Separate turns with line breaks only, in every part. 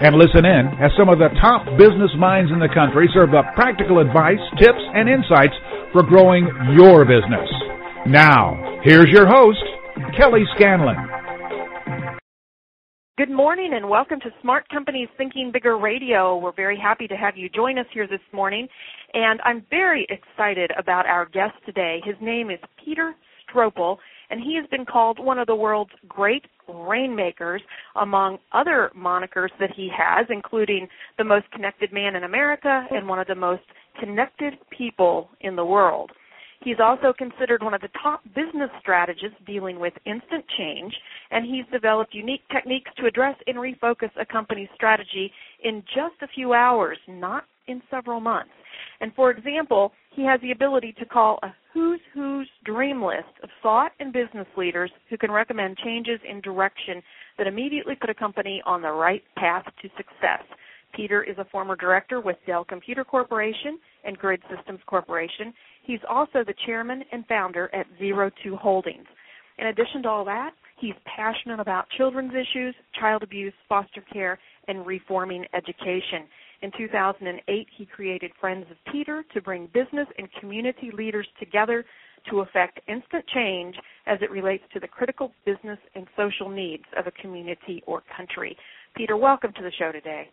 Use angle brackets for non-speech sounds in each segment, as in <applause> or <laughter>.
And listen in as some of the top business minds in the country serve up practical advice, tips, and insights for growing your business. Now, here's your host, Kelly Scanlon.
Good morning and welcome to Smart Companies Thinking Bigger Radio. We're very happy to have you join us here this morning. And I'm very excited about our guest today. His name is Peter Strople, and he has been called one of the world's great rainmakers, among other monikers that he has, including the most connected man in America and one of the most connected people in the world. He's also considered one of the top business strategists dealing with instant change, and he's developed unique techniques to address and refocus a company's strategy in just a few hours, not in several months. And for example, he has the ability to call a who's who's dream list of thought and business leaders who can recommend changes in direction that immediately put a company on the right path to success. Peter is a former director with Dell Computer Corporation and Grid Systems Corporation. He's also the chairman and founder at Zero Two Holdings. In addition to all that, he's passionate about children's issues, child abuse, foster care, and reforming education. In 2008, he created Friends of Peter to bring business and community leaders together to effect instant change as it relates to the critical business and social needs of a community or country. Peter, welcome to the show today.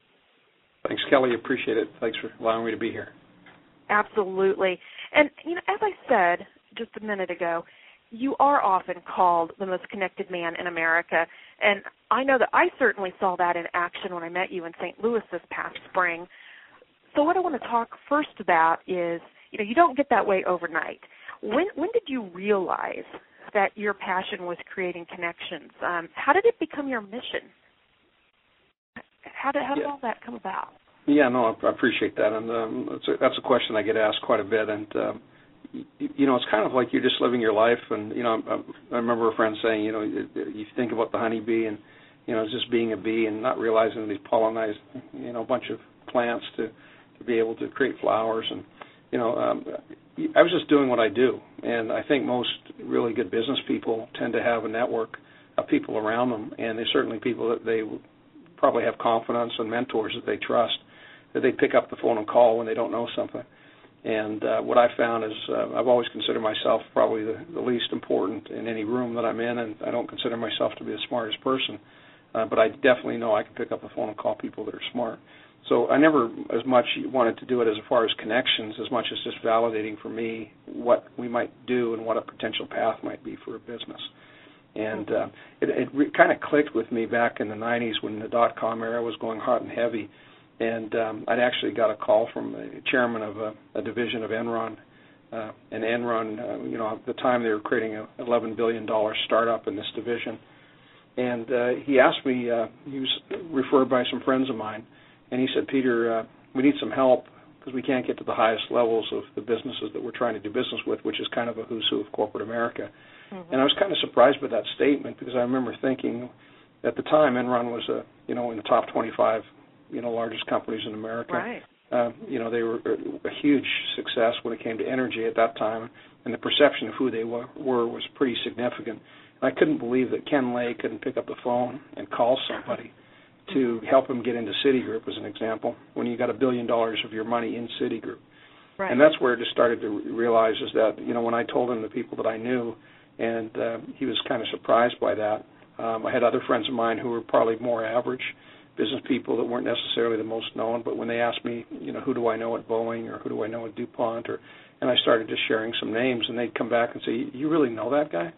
Thanks, Kelly. Appreciate it. Thanks for allowing me to be here.
Absolutely. And you know, as I said just a minute ago, you are often called the most connected man in America. And I know that I certainly saw that in action when I met you in St. Louis this past spring. So what I want to talk first about is, you know, you don't get that way overnight. When when did you realize that your passion was creating connections? Um, how did it become your mission? How did how did yeah. all that come about?
Yeah, no, I appreciate that, and um, that's a, that's a question I get asked quite a bit, and um, you know, it's kind of like you're just living your life. And you know, I, I remember a friend saying, you know, you think about the honeybee, and you know, just being a bee and not realizing that he's pollinized, you know, a bunch of plants to to be able to create flowers. And you know, um, I was just doing what I do, and I think most really good business people tend to have a network of people around them, and there's certainly people that they probably have confidence and mentors that they trust that they pick up the phone and call when they don't know something. And uh, what I found is uh, I've always considered myself probably the, the least important in any room that I'm in, and I don't consider myself to be the smartest person. Uh, but I definitely know I can pick up the phone and call people that are smart. So I never as much wanted to do it as far as connections, as much as just validating for me what we might do and what a potential path might be for a business. And uh, it, it re- kind of clicked with me back in the 90s when the dot com era was going hot and heavy and um, I'd actually got a call from the chairman of a, a division of Enron. Uh, and Enron, uh, you know, at the time they were creating a 11 billion dollar startup in this division, and uh, he asked me. Uh, he was referred by some friends of mine, and he said, Peter, uh, we need some help because we can't get to the highest levels of the businesses that we're trying to do business with, which is kind of a who's who of corporate America. Mm-hmm. And I was kind of surprised by that statement because I remember thinking at the time Enron was a you know in the top 25 you know largest companies in America.
Right.
Uh, you know they were a huge success when it came to energy at that time, and the perception of who they were, were was pretty significant. And I couldn't believe that Ken Lay couldn't pick up the phone and call somebody to help him get into Citigroup, as an example, when you got a billion dollars of your money in Citigroup.
Right.
And that's where it just started to realize is that you know when I told him the people that I knew, and uh, he was kind of surprised by that. Um, I had other friends of mine who were probably more average business people that weren't necessarily the most known, but when they asked me, you know, who do I know at Boeing or who do I know at DuPont or and I started just sharing some names and they'd come back and say, "You really know that guy?"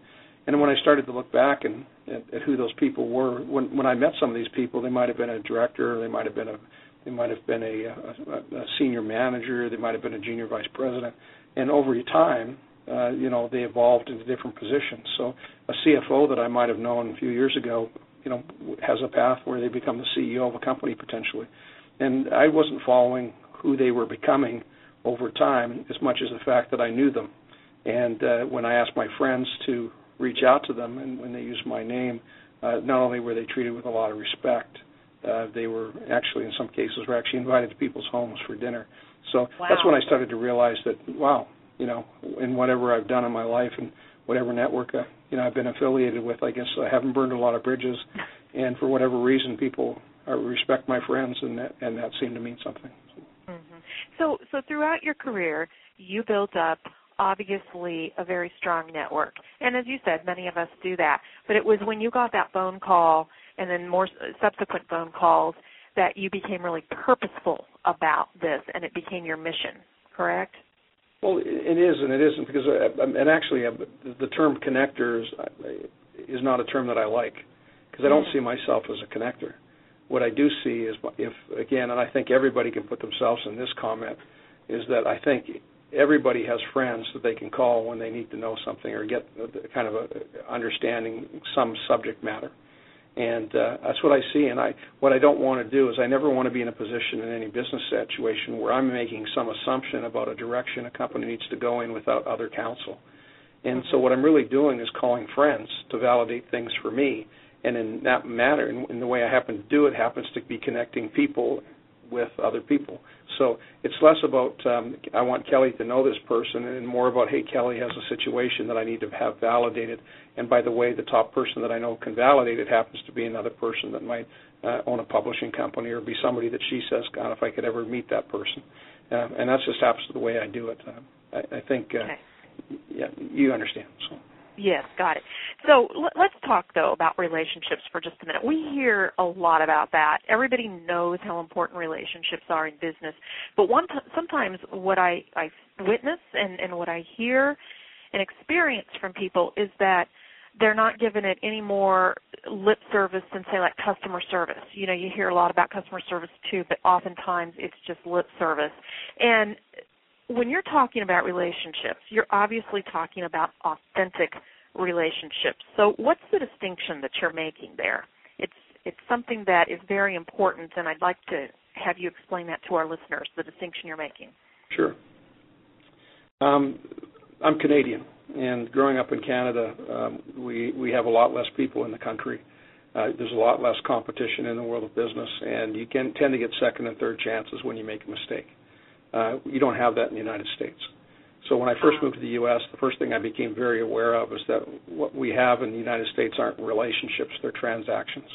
And when I started to look back and at, at who those people were, when when I met some of these people, they might have been a director, they might have been a they might have been a, a, a senior manager, they might have been a junior vice president, and over time, uh, you know, they evolved into different positions. So a CFO that I might have known a few years ago, you know, has a path where they become the CEO of a company potentially. And I wasn't following who they were becoming over time as much as the fact that I knew them. And uh, when I asked my friends to reach out to them, and when they used my name, uh, not only were they treated with a lot of respect, uh, they were actually, in some cases, were actually invited to people's homes for dinner. So
wow.
that's when I started to realize that, wow, you know, in whatever I've done in my life and whatever network, uh, you know, I've been affiliated with, I guess I haven't burned a lot of bridges, <laughs> and for whatever reason, people uh, respect my friends, and that and that seemed to mean something.
Mm-hmm. So, so throughout your career, you built up obviously a very strong network, and as you said, many of us do that. But it was when you got that phone call, and then more subsequent phone calls, that you became really purposeful about this, and it became your mission. Correct?
Well, it is and it isn't because, I, uh, and actually, uh, the term connector is, uh, not a term that I like because I don't see myself as a connector. What I do see is, if again, and I think everybody can put themselves in this comment, is that I think everybody has friends that they can call when they need to know something or get kind of a understanding some subject matter and uh, that's what I see. And I, what I don't want to do is I never want to be in a position in any business situation where I'm making some assumption about a direction a company needs to go in without other counsel. And so what I'm really doing is calling friends to validate things for me. And in that matter, in, in the way I happen to do it, happens to be connecting people with other people. So it's less about um, I want Kelly to know this person, and more about hey, Kelly has a situation that I need to have validated. And by the way, the top person that I know can validate it happens to be another person that might uh, own a publishing company or be somebody that she says, God, if I could ever meet that person. Uh, and that's just happens to the way I do it. Uh, I, I think, uh, okay. yeah, you understand. So.
Yes, got it. So let's talk though about relationships for just a minute. We hear a lot about that. Everybody knows how important relationships are in business, but one sometimes what I I witness and and what I hear and experience from people is that they're not giving it any more lip service than say like customer service. You know, you hear a lot about customer service too, but oftentimes it's just lip service. And when you're talking about relationships, you're obviously talking about authentic relationships. So what's the distinction that you're making there? It's it's something that is very important and I'd like to have you explain that to our listeners, the distinction you're making.
Sure. Um, I'm Canadian, and growing up in Canada, um, we we have a lot less people in the country. Uh, there's a lot less competition in the world of business, and you can tend to get second and third chances when you make a mistake. Uh, you don't have that in the United States. So when I first moved to the U.S., the first thing I became very aware of is that what we have in the United States aren't relationships; they're transactions.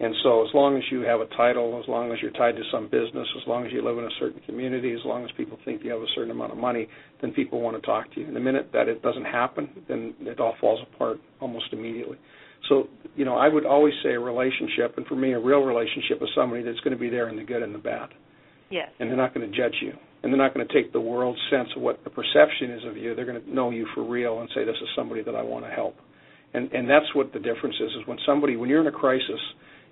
And so, as long as you have a title, as long as you're tied to some business, as long as you live in a certain community, as long as people think you have a certain amount of money, then people want to talk to you. And the minute that it doesn't happen, then it all falls apart almost immediately. So, you know, I would always say a relationship, and for me, a real relationship is somebody that's going to be there in the good and the bad.
Yes.
And they're not going to judge you. And they're not going to take the world's sense of what the perception is of you. They're going to know you for real and say, this is somebody that I want to help. And and that's what the difference is, is when somebody, when you're in a crisis,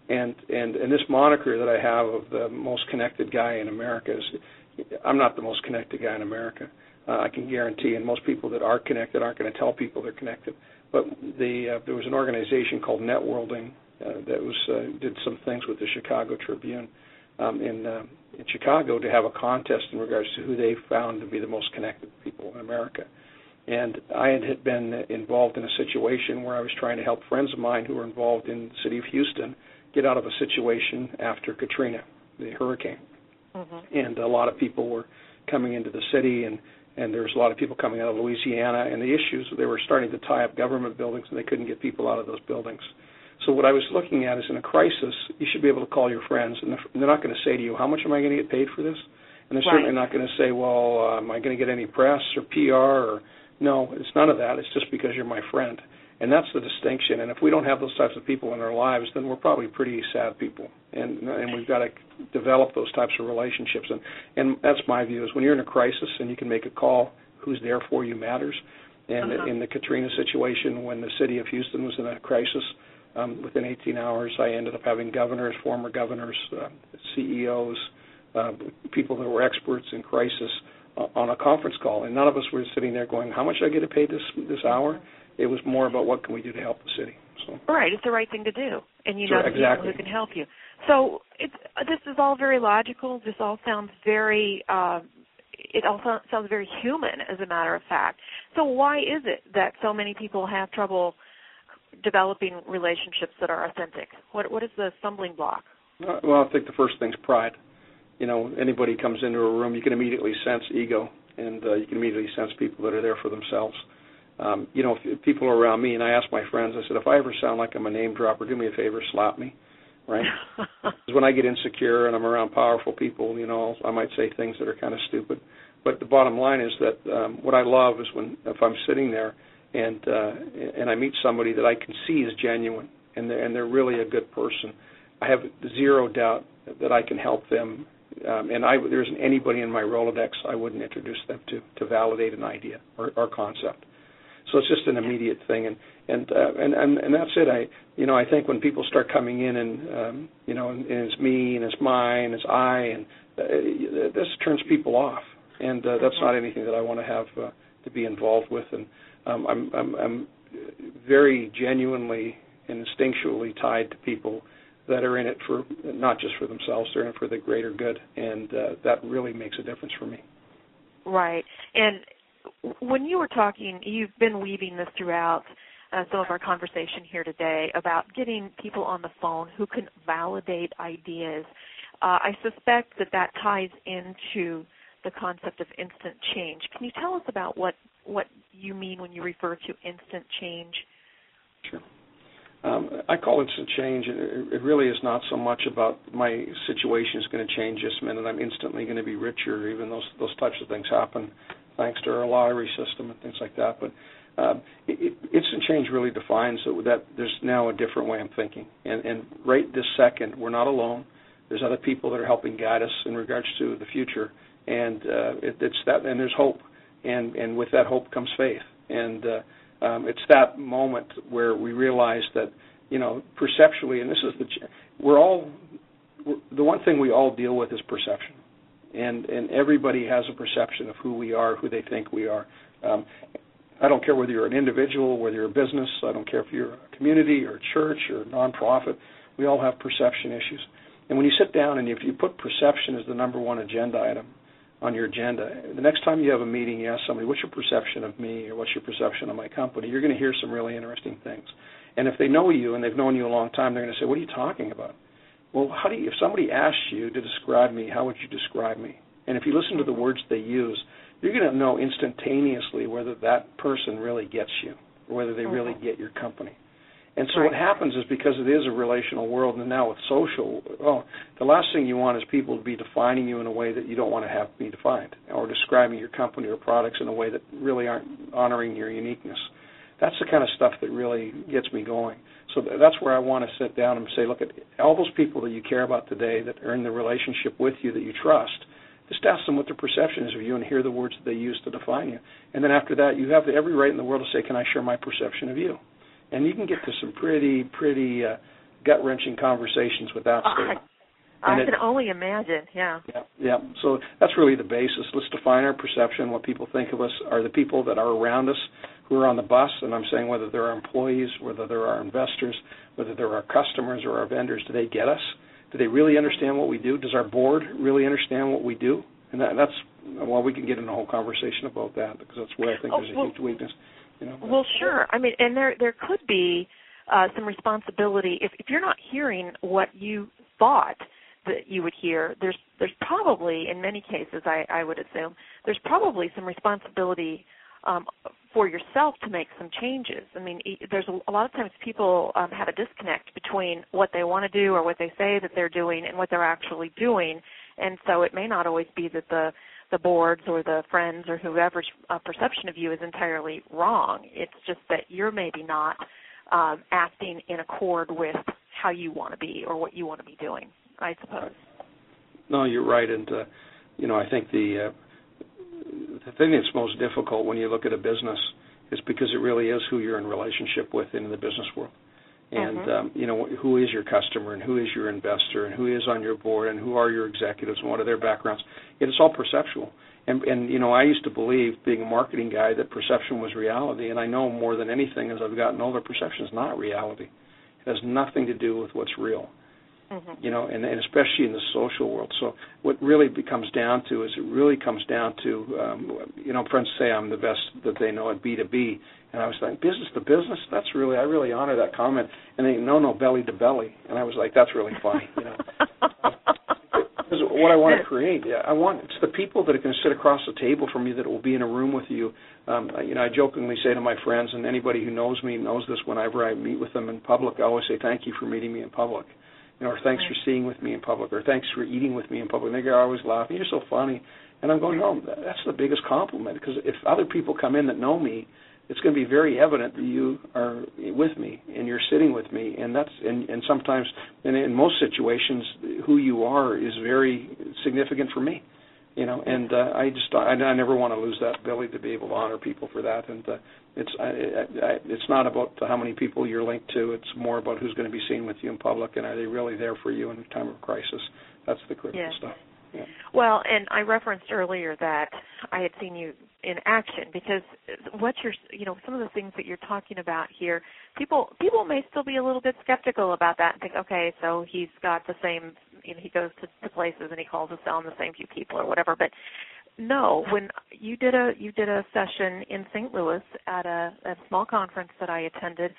and and and this moniker that I have of the most connected guy in America is, I'm not the most connected guy in America. Uh, I can guarantee, and most people that are connected aren't going to tell people they're connected. But the uh, there was an organization called Networlding uh, that was uh, did some things with the Chicago Tribune um, in uh, in Chicago to have a contest in regards to who they found to be the most connected people in America. And I had been involved in a situation where I was trying to help friends of mine who were involved in the city of Houston get out of a situation after Katrina, the hurricane. Mm-hmm. And a lot of people were coming into the city and and there was a lot of people coming out of Louisiana and the issues they were starting to tie up government buildings and they couldn't get people out of those buildings. What I was looking at is in a crisis, you should be able to call your friends, and they're not going to say to you, "How much am I going to get paid for this?" And they're certainly not going to say, "Well, uh, am I going to get any press or PR?" Or no, it's none of that. It's just because you're my friend. and that's the distinction. And if we don't have those types of people in our lives, then we're probably pretty sad people. And and we've got to develop those types of relationships. And and that's my view is when you're in a crisis and you can make a call, who's there for you matters. And uh-huh. in the Katrina situation, when the city of Houston was in a crisis, um, within 18 hours, I ended up having governors, former governors, uh, CEOs, uh, people that were experts in crisis uh, on a conference call, and none of us were sitting there going, "How much do I get to pay this this hour?" It was more about what can we do to help the city. So.
Right, it's the right thing to do, and you know the exactly. people who can help you. So it's this is all very logical. This all sounds very. Uh, it also sounds very human, as a matter of fact. So why is it that so many people have trouble developing relationships that are authentic? What what is the stumbling block?
Uh, well, I think the first thing's pride. You know, anybody comes into a room, you can immediately sense ego, and uh, you can immediately sense people that are there for themselves. Um, you know, if, if people are around me, and I ask my friends, I said, if I ever sound like I'm a name dropper, do me a favor, slap me, right? <laughs> Because when I get insecure and I'm around powerful people, you know, I might say things that are kind of stupid. But the bottom line is that um, what I love is when if I'm sitting there and uh, and I meet somebody that I can see is genuine and they're, and they're really a good person, I have zero doubt that I can help them. Um, and I, there isn't anybody in my Rolodex I wouldn't introduce them to to validate an idea or, or concept. So it's just an immediate thing, and and uh, and and and that's it. I you know I think when people start coming in and um, you know and, and it's me and it's mine, and it's I, and uh, this turns people off, and uh, that's not anything that I want to have uh, to be involved with. And um, I'm, I'm, I'm very genuinely and instinctually tied to people that are in it for not just for themselves, they're in it for the greater good, and uh, that really makes a difference for me.
Right, and when you were talking, you've been weaving this throughout uh, some of our conversation here today about getting people on the phone who can validate ideas. Uh, I suspect that that ties into the concept of instant change. Can you tell us about what what you mean when you refer to instant change?
Sure. Um, I call instant change. It, it really is not so much about my situation is going to change this minute. I'm instantly going to be richer. Even those those types of things happen thanks to our lottery system and things like that. But um, it, it, instant change really defines that, that there's now a different way I'm thinking. And, and right this second, we're not alone. There's other people that are helping guide us in regards to the future and uh, it, it's that, and there's hope, and and with that hope comes faith, and uh, um, it's that moment where we realize that you know perceptually, and this is the we're all we're, the one thing we all deal with is perception, and and everybody has a perception of who we are, who they think we are. Um, I don't care whether you're an individual, whether you're a business. I don't care if you're a community or a church or a nonprofit. We all have perception issues. And when you sit down and if you put perception as the number one agenda item, on your agenda. The next time you have a meeting, you ask somebody, "What's your perception of me?" or "What's your perception of my company?" You're going to hear some really interesting things. And if they know you and they've known you a long time, they're going to say, "What are you talking about?" Well, how do you, if somebody asks you to describe me, how would you describe me? And if you listen to the words they use, you're going to know instantaneously whether that person really gets you or whether they really get your company. And so right. what happens is because it is a relational world, and now with social, well, the last thing you want is people to be defining you in a way that you don't want to have be defined, or describing your company or products in a way that really aren't honoring your uniqueness. That's the kind of stuff that really gets me going. So that's where I want to sit down and say, look at all those people that you care about today that are in the relationship with you that you trust. Just ask them what their perception is of you and hear the words that they use to define you. And then after that, you have every right in the world to say, "Can I share my perception of you?" And you can get to some pretty pretty uh, gut wrenching conversations with that
stuff. I, I can only imagine, yeah.
Yeah, yeah. So that's really the basis. Let's define our perception. What people think of us are the people that are around us who are on the bus, and I'm saying whether they're our employees, whether they're our investors, whether they're our customers or our vendors. Do they get us? Do they really understand what we do? Does our board really understand what we do? And that, that's well, we can get into a whole conversation about that because that's where I think
oh,
there's a
well,
huge weakness. You know,
well, sure. I mean, and there there could be uh, some responsibility if if you're not hearing what you thought that you would hear. There's there's probably in many cases I I would assume there's probably some responsibility um, for yourself to make some changes. I mean, there's a, a lot of times people um, have a disconnect between what they want to do or what they say that they're doing and what they're actually doing, and so it may not always be that the the boards or the friends or whoever's uh, perception of you is entirely wrong. It's just that you're maybe not um, acting in accord with how you want to be or what you want to be doing. I suppose.
No, you're right, and uh, you know I think the uh, the thing that's most difficult when you look at a business is because it really is who you're in relationship with in the business world. And
mm-hmm.
um, you know who is your customer and who is your investor and who is on your board and who are your executives and what are their backgrounds. It's all perceptual. And, and you know I used to believe, being a marketing guy, that perception was reality. And I know more than anything, as I've gotten older, perception is not reality. It has nothing to do with what's real.
Mm-hmm.
You know, and, and especially in the social world. So what really comes down to is it really comes down to, um, you know, friends say I'm the best that they know at B two B, and I was like, business to business. That's really I really honor that comment. And they no no belly to belly, and I was like, that's really funny. You know, <laughs> what I want to create, yeah, I want it's the people that are going to sit across the table from you that will be in a room with you. Um, you know, I jokingly say to my friends, and anybody who knows me knows this. Whenever I meet with them in public, I always say, "Thank you for meeting me in public." You know, or thanks for seeing with me in public, or thanks for eating with me in public. And they're always laughing. You're so funny. And I'm going, no, that's the biggest compliment because if other people come in that know me, it's going to be very evident that you are with me and you're sitting with me, and that's and, and sometimes, and in most situations, who you are is very significant for me you know and uh, i just I, I never want to lose that ability to be able to honor people for that and uh, it's I, I, it's not about how many people you're linked to it's more about who's going to be seen with you in public and are they really there for you in a time of crisis that's the critical
yes.
stuff yeah.
Well, and I referenced earlier that I had seen you in action because what you're, you know, some of the things that you're talking about here, people people may still be a little bit skeptical about that and think, okay, so he's got the same, you know, he goes to, to places and he calls us on the same few people or whatever, but no, when you did a you did a session in St. Louis at a, a small conference that I attended,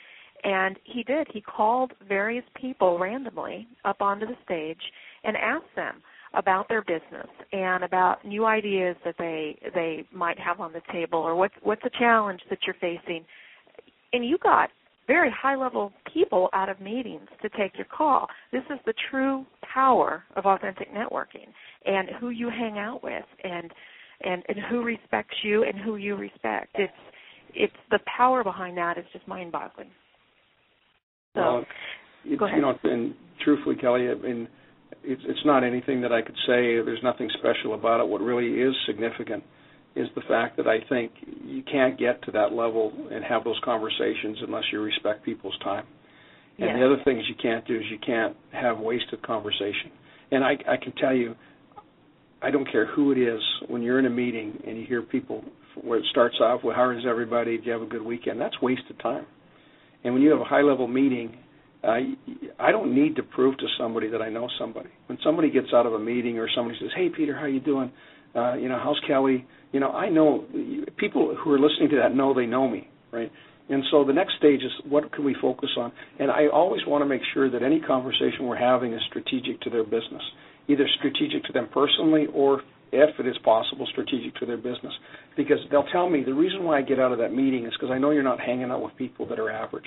and he did he called various people randomly up onto the stage and asked them about their business and about new ideas that they they might have on the table or what's what's a challenge that you're facing and you got very high level people out of meetings to take your call this is the true power of authentic networking and who you hang out with and and and who respects you and who you respect it's it's the power behind that is just mind boggling so
well,
go ahead.
you know and truthfully kelly i mean it's, it's not anything that I could say. There's nothing special about it. What really is significant is the fact that I think you can't get to that level and have those conversations unless you respect people's time. And
yes.
the other things you can't do is you can't have wasted conversation. And I, I can tell you, I don't care who it is, when you're in a meeting and you hear people where it starts off with how is everybody, did you have a good weekend? That's wasted time. And when you have a high level meeting uh, I don't need to prove to somebody that I know somebody. When somebody gets out of a meeting or somebody says, "Hey, Peter, how you doing? Uh, you know, how's Kelly?" You know, I know people who are listening to that know they know me, right? And so the next stage is what can we focus on? And I always want to make sure that any conversation we're having is strategic to their business, either strategic to them personally or if it is possible, strategic to their business. Because they'll tell me the reason why I get out of that meeting is because I know you're not hanging out with people that are average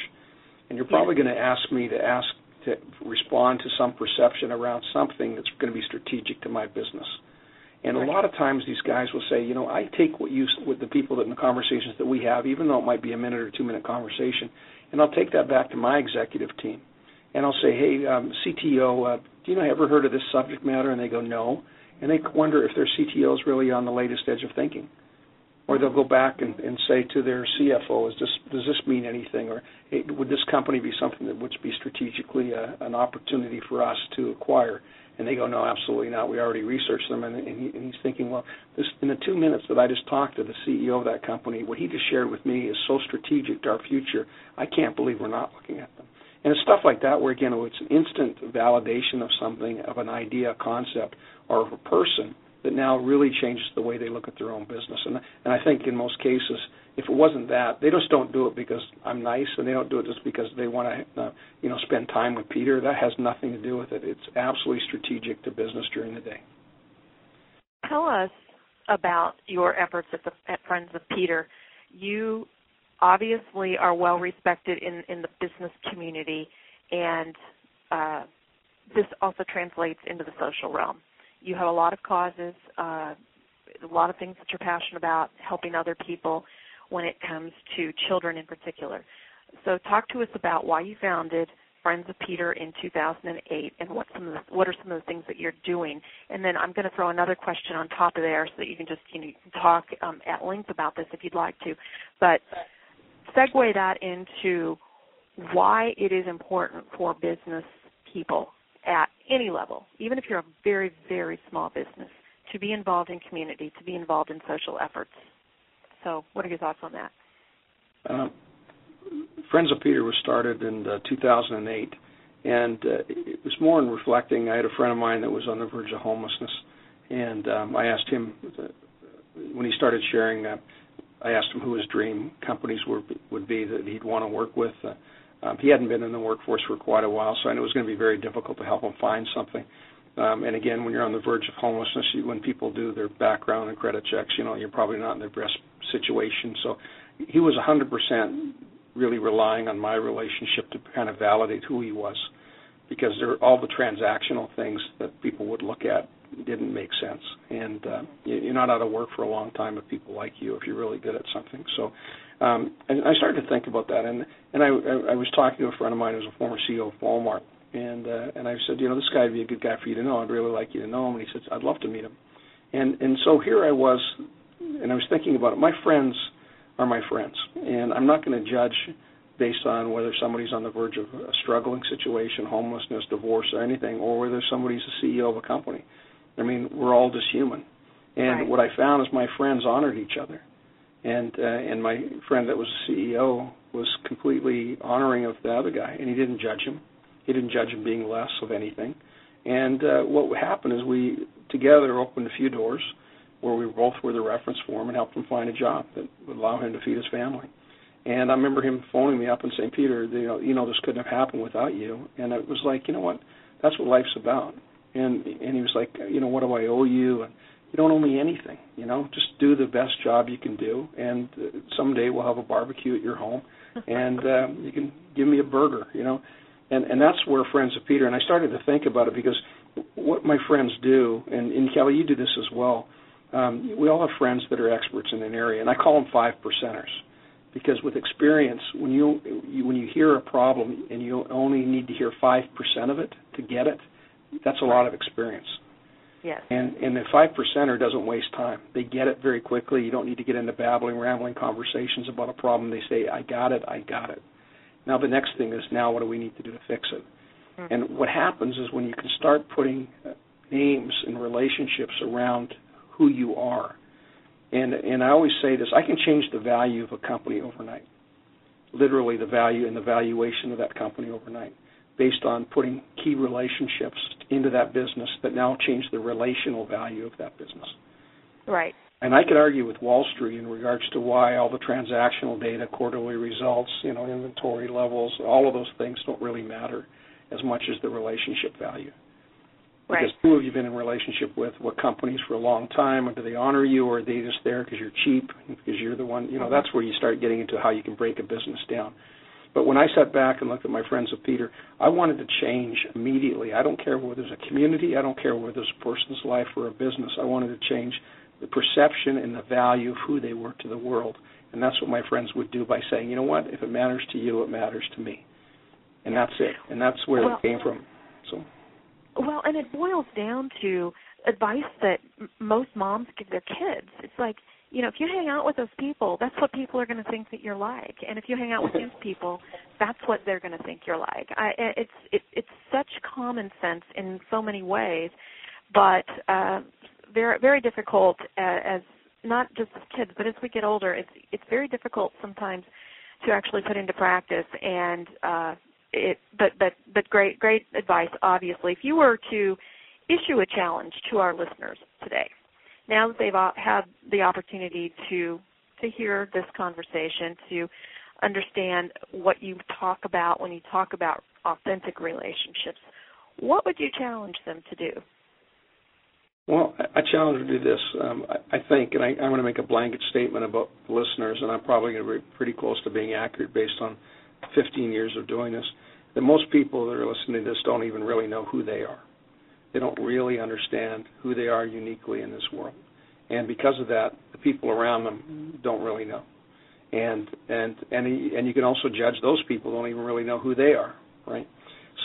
and you're probably going to ask me to ask to respond to some perception around something that's going to be strategic to my business. And a lot of times these guys will say, you know, I take what you with the people that in the conversations that we have, even though it might be a minute or two minute conversation, and I'll take that back to my executive team, and I'll say, hey, um, CTO, uh, do you know I ever heard of this subject matter? And they go, no, and they wonder if their CTO is really on the latest edge of thinking or they'll go back and, and say to their CFO, "Is this does this mean anything?" Or hey, would this company be something that would be strategically a, an opportunity for us to acquire? And they go, "No, absolutely not. We already researched them." And, and, he, and he's thinking, "Well, this in the two minutes that I just talked to the CEO of that company, what he just shared with me is so strategic to our future. I can't believe we're not looking at them." And it's stuff like that where again, it's an instant validation of something, of an idea, concept, or of a person that now really changes the way they look at their own business. And and I think in most cases, if it wasn't that, they just don't do it because I'm nice, and they don't do it just because they want to, uh, you know, spend time with Peter. That has nothing to do with it. It's absolutely strategic to business during the day.
Tell us about your efforts at the at Friends of Peter. You obviously are well respected in in the business community, and uh, this also translates into the social realm you have a lot of causes uh, a lot of things that you're passionate about, helping other people when it comes to children in particular. So talk to us about why you founded Friends of Peter in 2008 and what some of the, what are some of the things that you're doing. And then I'm going to throw another question on top of there so that you can just you know talk um, at length about this if you'd like to. But segue that into why it is important for business people at any level, even if you're a very, very small business, to be involved in community, to be involved in social efforts. So, what are your thoughts on that?
Uh, Friends of Peter was started in uh, 2008, and uh, it was more in reflecting. I had a friend of mine that was on the verge of homelessness, and um, I asked him uh, when he started sharing. Uh, I asked him who his dream companies were, would be that he'd want to work with. Um, he hadn't been in the workforce for quite a while, so I knew it was going to be very difficult to help him find something. Um, and again, when you're on the verge of homelessness, you, when people do their background and credit checks, you know you're probably not in the best situation. So he was 100% really relying on my relationship to kind of validate who he was, because there all the transactional things that people would look at didn't make sense. And uh, you're not out of work for a long time if people like you if you're really good at something. So um, and I started to think about that, and and I, I was talking to a friend of mine who's a former CEO of Walmart, and uh, and I said, you know, this guy would be a good guy for you to know. I'd really like you to know him. And he said, I'd love to meet him. And and so here I was, and I was thinking about it. My friends are my friends, and I'm not going to judge based on whether somebody's on the verge of a struggling situation, homelessness, divorce, or anything, or whether somebody's the CEO of a company. I mean, we're all just human. And
right.
what I found is my friends honored each other and uh, and my friend that was CEO was completely honoring of the other guy, and he didn't judge him. He didn't judge him being less of anything. And uh, what happened is we together opened a few doors where we both were the reference for him and helped him find a job that would allow him to feed his family. And I remember him phoning me up and saying, "Peter, you know, you know, this couldn't have happened without you." And it was like, you know what? That's what life's about. And and he was like, you know, what do I owe you? And you don't owe me anything. You know, just do the best job you can do, and uh, someday we'll have a barbecue at your home, <laughs> and uh, you can give me a burger. You know, and and that's where Friends of Peter. And I started to think about it because what my friends do, and, and Kelly, you do this as well. Um, we all have friends that are experts in an area, and I call them five percenters because with experience, when you, you when you hear a problem and you only need to hear five percent of it to get it, that's a lot of experience.
Yes.
And and the five percenter doesn't waste time. They get it very quickly. You don't need to get into babbling, rambling conversations about a problem. They say, "I got it. I got it." Now the next thing is now what do we need to do to fix it?
Mm-hmm.
And what happens is when you can start putting uh, names and relationships around who you are. And and I always say this, I can change the value of a company overnight. Literally the value and the valuation of that company overnight based on putting key relationships into that business that now change the relational value of that business.
Right.
And I could argue with Wall Street in regards to why all the transactional data, quarterly results, you know, inventory levels, all of those things don't really matter as much as the relationship value.
Right.
Because who have you been in relationship with? What companies for a long time? Or do they honor you, or are they just there because you're cheap? Because you're the one, you know. That's where you start getting into how you can break a business down. But when I sat back and looked at my friends of Peter, I wanted to change immediately. I don't care whether there's a community, I don't care whether there's a person's life or a business. I wanted to change the perception and the value of who they were to the world. And that's what my friends would do by saying, you know what, if it matters to you, it matters to me. And that's it. And that's where
well,
it came from. So
Well, and it boils down to advice that m- most moms give their kids. It's like you know, if you hang out with those people, that's what people are going to think that you're like. And if you hang out with these <laughs> people, that's what they're going to think you're like. I, it's it, it's such common sense in so many ways, but uh, very very difficult uh, as not just as kids, but as we get older, it's it's very difficult sometimes to actually put into practice. And uh, it, but but but great great advice. Obviously, if you were to issue a challenge to our listeners today now that they've had the opportunity to to hear this conversation, to understand what you talk about when you talk about authentic relationships, what would you challenge them to do?
Well, I challenge them to do this. Um, I, I think, and I, I'm going to make a blanket statement about listeners, and I'm probably going to be pretty close to being accurate based on 15 years of doing this. That most people that are listening to this don't even really know who they are. They don't really understand who they are uniquely in this world. and because of that, the people around them don't really know. And and and and you can also judge those people don't even really know who they are, right?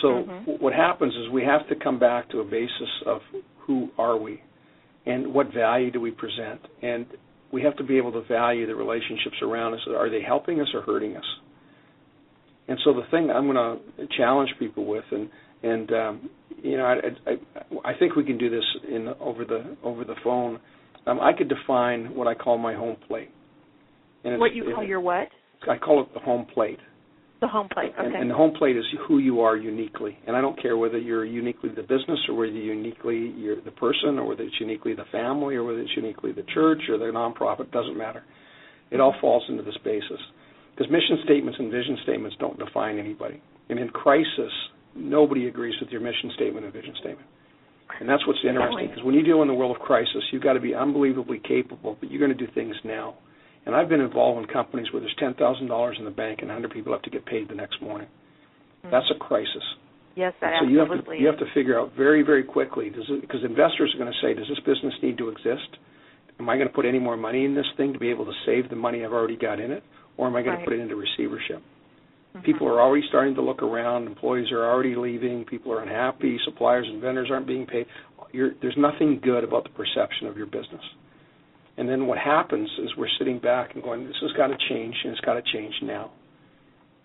So mm-hmm. what happens is we have to come back to a basis of who are we, and what value do we present, and we have to be able to value the relationships around us. Are they helping us or hurting us? And so the thing I'm going to challenge people with, and and um, you know, I, I, I think we can do this in over the over the phone. Um, I could define what I call my home plate.
And what you call your what?
I call it the home plate.
The home plate, okay.
And, and, the home plate is who you are uniquely. And I don't care whether you're uniquely the business or whether you're uniquely you're the person or whether it's uniquely the family or whether it's uniquely the church or the nonprofit, it doesn't matter. It all falls into this basis. Because mission statements and vision statements don't define anybody. And in crisis, nobody agrees with your mission statement and vision statement. And that's what's interesting because when you deal in the world of crisis, you've got to be unbelievably capable, but you're going to do things now. And I've been involved in companies where there's ten thousand dollars in the bank and 100 people have to get paid the next morning. Mm-hmm. That's a crisis.
Yes, that
so you have to you have to figure out very very quickly does it, because investors are going to say, does this business need to exist? Am I going to put any more money in this thing to be able to save the money I've already got in it, or am I going right. to put it into receivership? Mm-hmm. People are already starting to look around. Employees are already leaving. People are unhappy. Suppliers and vendors aren't being paid. You're, there's nothing good about the perception of your business. And then what happens is we're sitting back and going, this has got to change, and it's got to change now.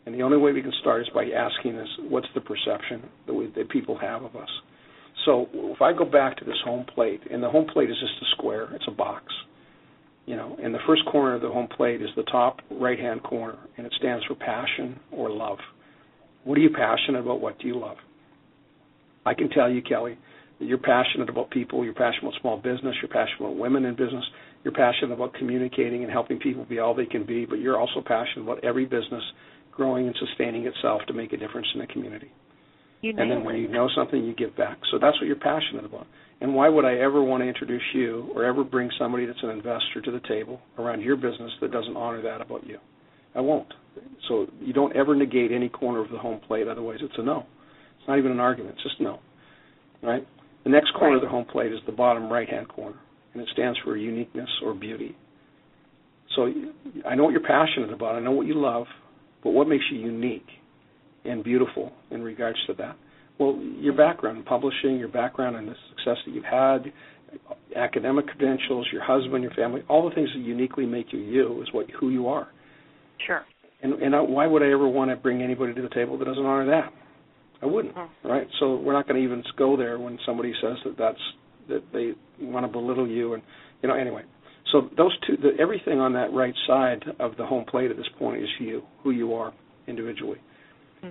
And the only way we can start is by asking this, what's the perception that, we, that people have of us? So if I go back to this home plate, and the home plate is just a square, it's a box, you know, and the first corner of the home plate is the top right-hand corner, and it stands for passion or love. What are you passionate about? What do you love? I can tell you, Kelly, that you're passionate about people, you're passionate about small business, you're passionate about women in business, you're passionate about communicating and helping people be all they can be, but you're also passionate about every business growing and sustaining itself to make a difference in the community.
And
then when you know something, you give back. So that's what you're passionate about. And why would I ever want to introduce you or ever bring somebody that's an investor to the table around your business that doesn't honor that about you? I won't. So you don't ever negate any corner of the home plate, otherwise it's a no. It's not even an argument, it's just no. Right? The next corner right. of the home plate is the bottom right hand corner and it stands for uniqueness or beauty. So I know what you're passionate about. I know what you love, but what makes you unique and beautiful in regards to that? Well, your background in publishing, your background and the success that you've had, academic credentials, your husband, your family, all the things that uniquely make you you is what who you are.
Sure.
And and I, why would I ever want to bring anybody to the table that doesn't honor that? I wouldn't,
mm-hmm.
right? So we're not going to even go there when somebody says that that's that they want to belittle you, and you know anyway. So those two, the, everything on that right side of the home plate at this point is you, who you are individually.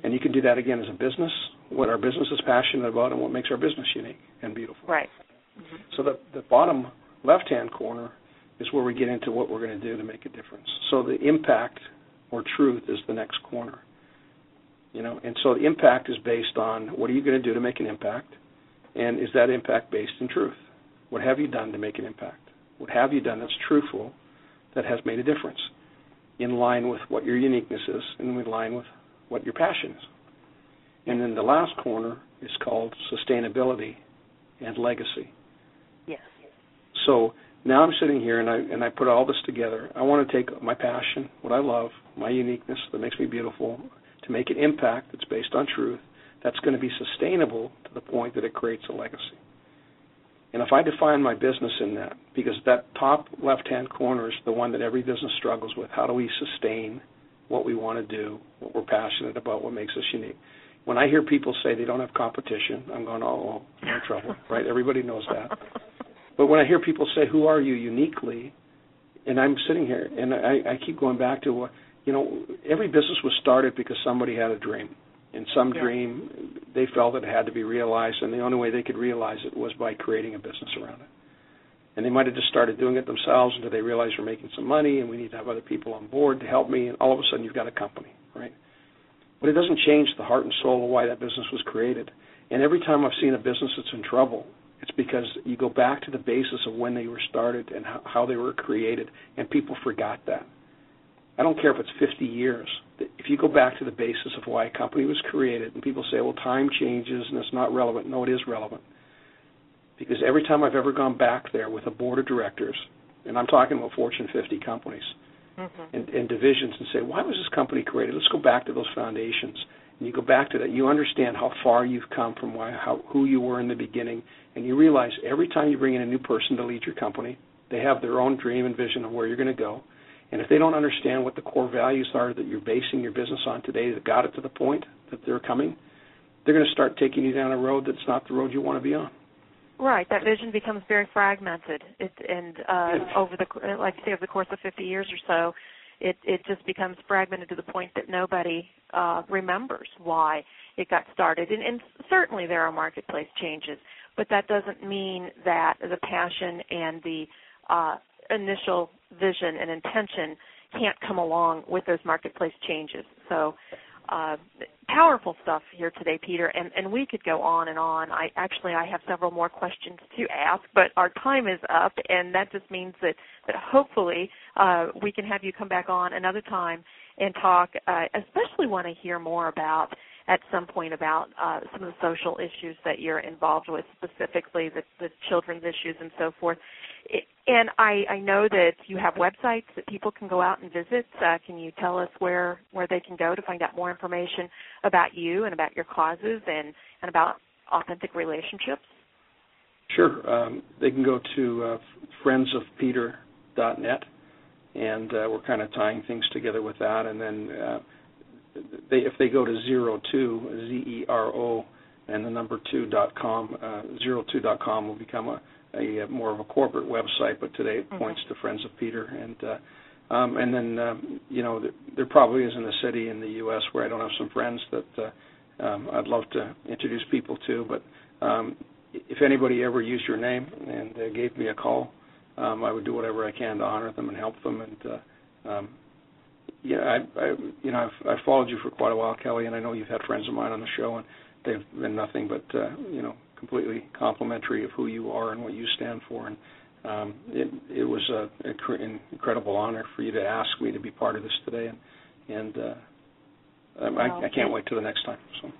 And you can do that again as a business, what our business is passionate about, and what makes our business unique and beautiful.
Right.
Mm-hmm. So the the bottom left-hand corner is where we get into what we're going to do to make a difference. So the impact or truth is the next corner. You know, and so the impact is based on what are you going to do to make an impact, and is that impact based in truth? What have you done to make an impact? What have you done that's truthful that has made a difference in line with what your uniqueness is and in line with what your passion is? And then the last corner is called sustainability and legacy.
Yes.
So now I'm sitting here and I and I put all this together. I want to take my passion, what I love, my uniqueness that makes me beautiful, to make an impact that's based on truth, that's going to be sustainable to the point that it creates a legacy. And if I define my business in that, because that top left hand corner is the one that every business struggles with, how do we sustain what we want to do, what we're passionate about, what makes us unique? When I hear people say they don't have competition, I'm going, oh, we're in trouble, <laughs> right? Everybody knows that. But when I hear people say, who are you uniquely, and I'm sitting here and I, I keep going back to, what, you know, every business was started because somebody had a dream And some
yeah.
dream they felt it had to be realized and the only way they could realize it was by creating a business around it and they might have just started doing it themselves until they realized we're making some money and we need to have other people on board to help me and all of a sudden you've got a company right but it doesn't change the heart and soul of why that business was created and every time i've seen a business that's in trouble it's because you go back to the basis of when they were started and how they were created and people forgot that I don't care if it's 50 years. If you go back to the basis of why a company was created, and people say, well, time changes and it's not relevant. No, it is relevant. Because every time I've ever gone back there with a board of directors and I'm talking about Fortune 50 companies mm-hmm. and, and divisions, and say, why was this company created? Let's go back to those foundations. And you go back to that. You understand how far you've come from why, how, who you were in the beginning, and you realize every time you bring in a new person to lead your company, they have their own dream and vision of where you're going to go. And if they don't understand what the core values are that you're basing your business on today that got it to the point that they're coming, they're going to start taking you down a road that's not the road you want to be on.
Right, that vision becomes very fragmented, it, and uh, over the like say over the course of 50 years or so, it it just becomes fragmented to the point that nobody uh, remembers why it got started. And, and certainly there are marketplace changes, but that doesn't mean that the passion and the uh, initial vision and intention can't come along with those marketplace changes. So uh, powerful stuff here today, Peter, and, and we could go on and on. I actually I have several more questions to ask, but our time is up, and that just means that that hopefully uh, we can have you come back on another time and talk. Uh, especially want to hear more about at some point about uh, some of the social issues that you're involved with, specifically the, the children's issues and so forth. And I, I know that you have websites that people can go out and visit. Uh, can you tell us where where they can go to find out more information about you and about your causes and and about authentic relationships?
Sure. Um, they can go to uh, friendsofpeter.net, and uh, we're kind of tying things together with that. And then uh, they, if they go to zero two z e r o and the number two dot com, uh, zero two dot com will become a a, a more of a corporate website, but today it mm-hmm. points to Friends of Peter. And uh, um, and then um, you know there, there probably isn't a city in the U.S. where I don't have some friends that uh, um, I'd love to introduce people to. But um, if anybody ever used your name and uh, gave me a call, um, I would do whatever I can to honor them and help them. And uh, um, yeah, I, I you know I've, I've followed you for quite a while, Kelly, and I know you've had friends of mine on the show, and they've been nothing but uh, you know completely complimentary of who you are and what you stand for. And um, it, it was a, an incredible honor for you to ask me to be part of this today, and, and uh, well, I, I can't wait till the next time. So.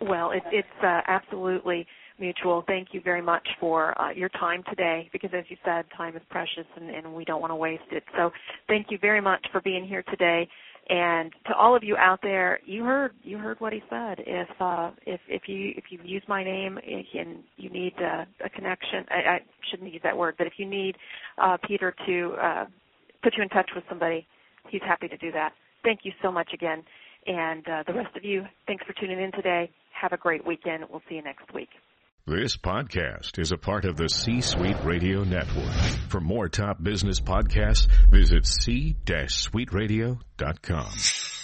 Well, it, it's uh, absolutely mutual. Thank you very much for uh, your time today, because as you said, time is precious, and, and we don't want to waste it. So, thank you very much for being here today. And to all of you out there, you heard you heard what he said. If uh, if if you if you use my name and you need uh, a connection, I, I shouldn't use that word, but if you need uh, Peter to uh, put you in touch with somebody, he's happy to do that. Thank you so much again, and uh, the rest of you, thanks for tuning in today. Have a great weekend. We'll see you next week.
This podcast is a part of the C Suite Radio Network. For more top business podcasts, visit c-suiteradio.com.